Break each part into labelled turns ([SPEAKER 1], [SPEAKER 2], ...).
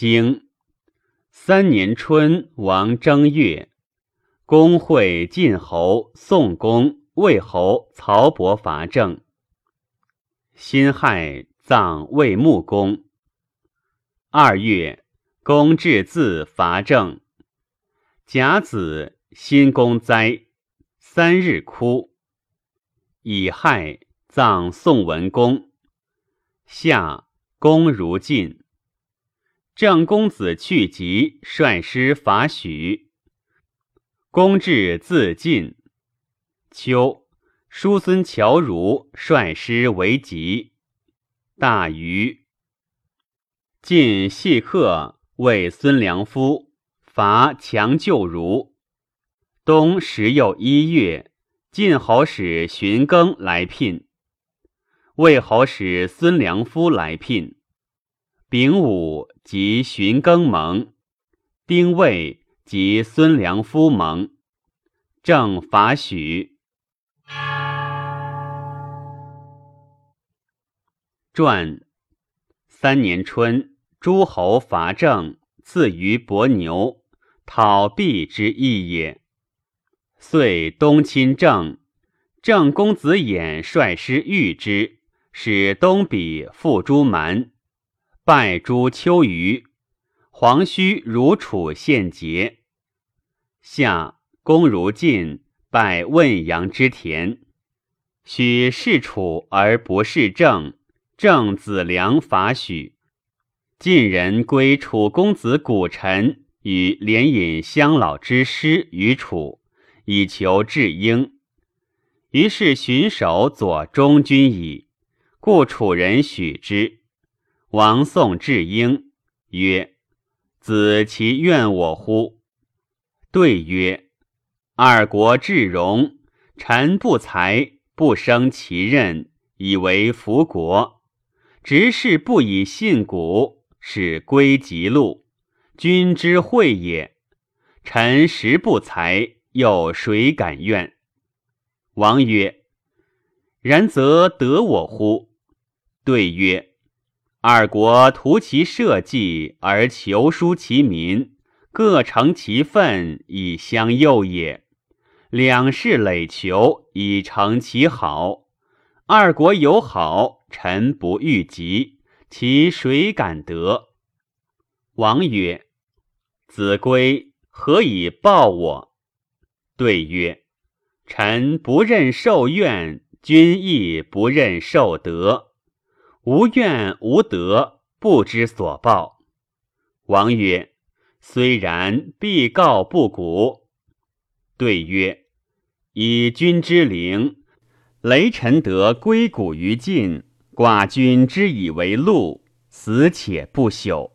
[SPEAKER 1] 经三年春，王正月，公会晋侯、宋公、魏侯曹伯伐郑。辛亥，葬魏穆公。二月，公至自伐郑。甲子，辛公灾，三日哭。乙亥，葬宋文公。夏，公如晋。郑公子去疾率师伐许，公至自尽。秋，叔孙侨如率师为疾。大禹，晋细客为孙良夫伐强救如。冬十又一月，晋侯使荀庚来聘，魏侯使孙良夫来聘。丙午，即荀庚盟；丁未，即孙良夫盟。正伐许。传三年春，诸侯伐郑，自于伯牛，讨毕之意也。遂东侵郑，郑公子偃率师御之，使东比复诸蛮。拜诸丘余，黄须如楚献节。夏，公如晋，拜汶阳之田。许是楚而不是郑，郑子良伐许。晋人归楚公子古臣与连引乡老之师于楚，以求至英。于是荀守左中军矣，故楚人许之。王宋至英曰：“子其怨我乎？”对曰：“二国至荣，臣不才，不生其任，以为服国。执事不以信古，使归吉禄，君之惠也。臣实不才，又谁敢怨？”王曰：“然则得我乎？”对曰：二国图其社稷而求书其民，各成其分以相诱也。两世累求以成其好。二国有好，臣不欲及，其谁敢得？王曰：“子规何以报我？”对曰：“臣不任受怨，君亦不任受德。”无怨无德，不知所报。王曰：“虽然，必告不古。”对曰：“以君之灵，雷臣得归谷于晋，寡君之以为禄，死且不朽。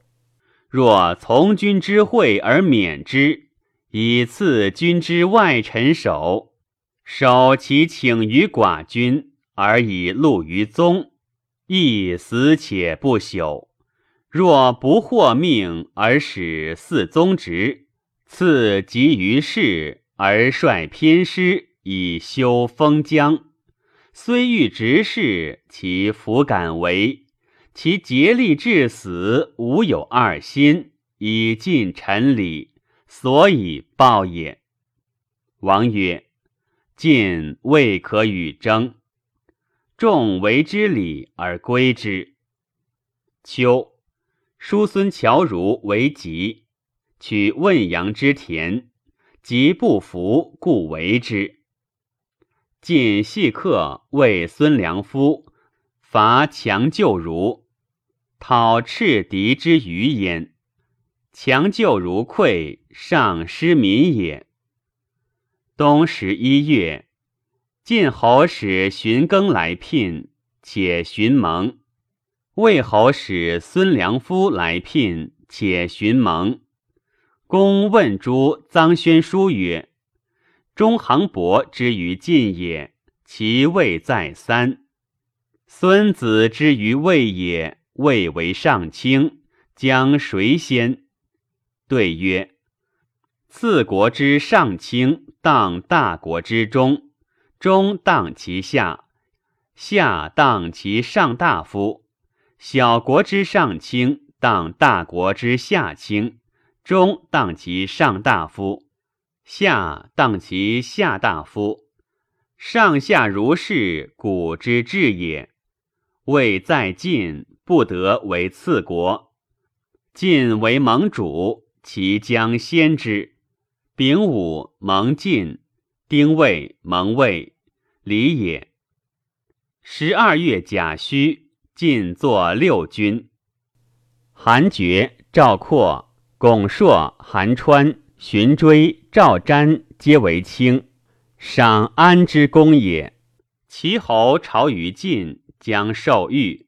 [SPEAKER 1] 若从君之惠而免之，以赐君之外臣首，守其请于寡君，而以禄于宗。”亦死且不朽。若不获命而使四宗职，赐及于世而率偏师以修封疆，虽欲执事，其弗敢为。其竭力至死，无有二心，以尽臣礼，所以报也。王曰：晋未可与争。众为之礼而归之。秋，叔孙侨如为疾，取汶阳之田，疾不服，故为之。晋细客为孙良夫伐强救如，讨赤敌之余焉。强救如溃，上失民也。冬十一月。晋侯使荀庚来聘，且荀盟；魏侯使孙良夫来聘，且荀盟。公问诸臧宣书曰：“中行伯之于晋也，其位在三；孙子之于魏也，魏为上卿，将谁先？”对曰：“次国之上卿，当大国之中。”中当其下，下当其上大夫；小国之上卿，当大国之下卿，中当其上大夫，下当其下大夫。上下如是，古之治也。未在晋，不得为次国。晋为盟主，其将先之。丙午盟晋，丁未盟魏，礼也。十二月甲戌，晋作六军。韩厥、赵括、巩硕、韩川、荀追、赵瞻皆为卿，赏安之功也。齐侯朝于晋，将受御。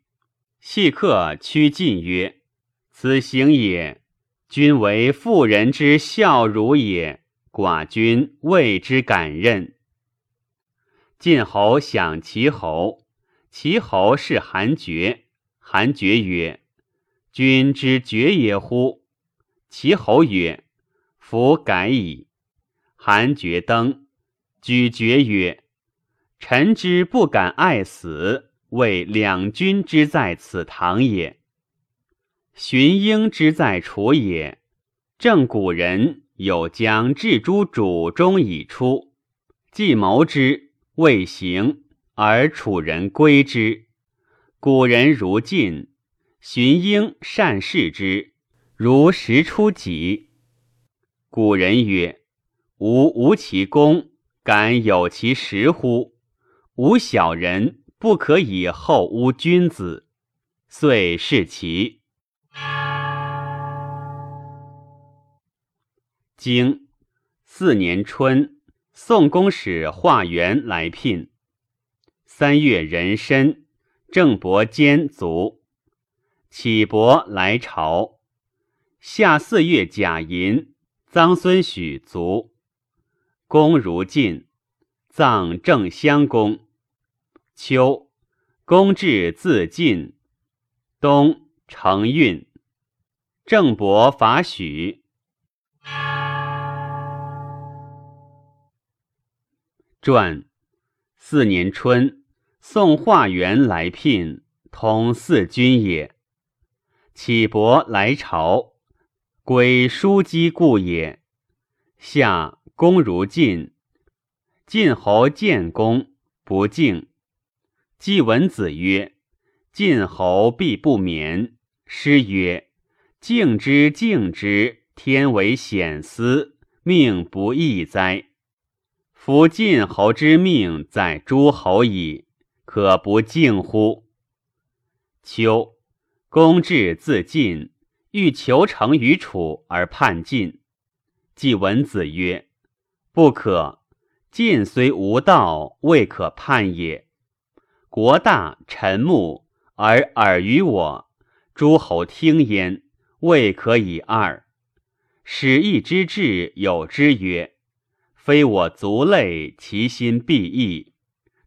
[SPEAKER 1] 细客趋晋曰：“此行也。君为妇人之孝孺也，寡君谓之敢任。”晋侯享齐侯。其侯是韩厥，韩厥曰：“君之厥也乎？”其侯曰：“夫改矣。”韩厥登，举厥曰：“臣之不敢爱死，为两君之在此堂也。荀婴之在楚也。正古人有将至诸主中以出，既谋之，未行。”而楚人归之，古人如晋，荀婴善事之，如时出己。古人曰：“吾无其功，敢有其实乎？吾小人，不可以后污君子。”遂是其。经四年春，宋公使化元来聘。三月壬申，郑伯坚卒。启伯来朝。夏四月甲寅，臧孙许卒。公如晋，葬郑襄公。秋，公至自晋。冬，承运。郑伯伐许。传四年春。宋化元来聘，通四君也。启伯来朝，归叔姬故也。夏，公如晋。晋侯见公，不敬。季文子曰：“晋侯必不免。”诗曰：“敬之，敬之，天为显思，命不易哉！夫晋侯之命在诸侯矣。”可不敬乎？秋，公至自尽，欲求成于楚而叛晋。季文子曰：“不可。晋虽无道，未可叛也。国大臣睦，而尔于我，诸侯听焉，未可以二。使义之志有之曰：非我族类，其心必异。”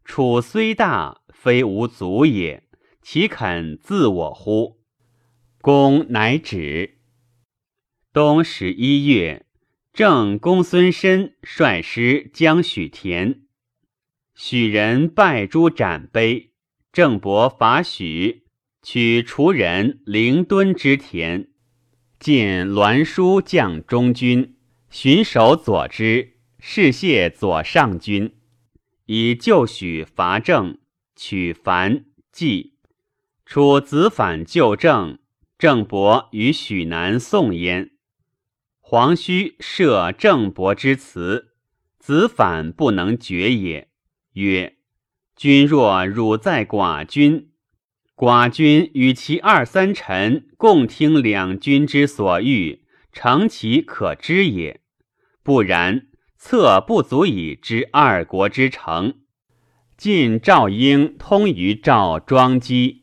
[SPEAKER 1] 楚虽大，非吾族也，岂肯自我乎？公乃止。冬十一月，郑公孙申率师将许田，许人拜诸斩碑。郑伯伐许，取楚人灵敦之田，见栾书将中军，巡守左之，士谢左上军。以旧许伐郑，取樊纪，楚子反救郑，郑伯与许南宋焉。黄须设郑伯之辞，子反不能决也。曰：君若汝在寡君，寡君与其二三臣共听两君之所欲，诚其可知也。不然。策不足以知二国之成。晋赵婴通于赵庄姬，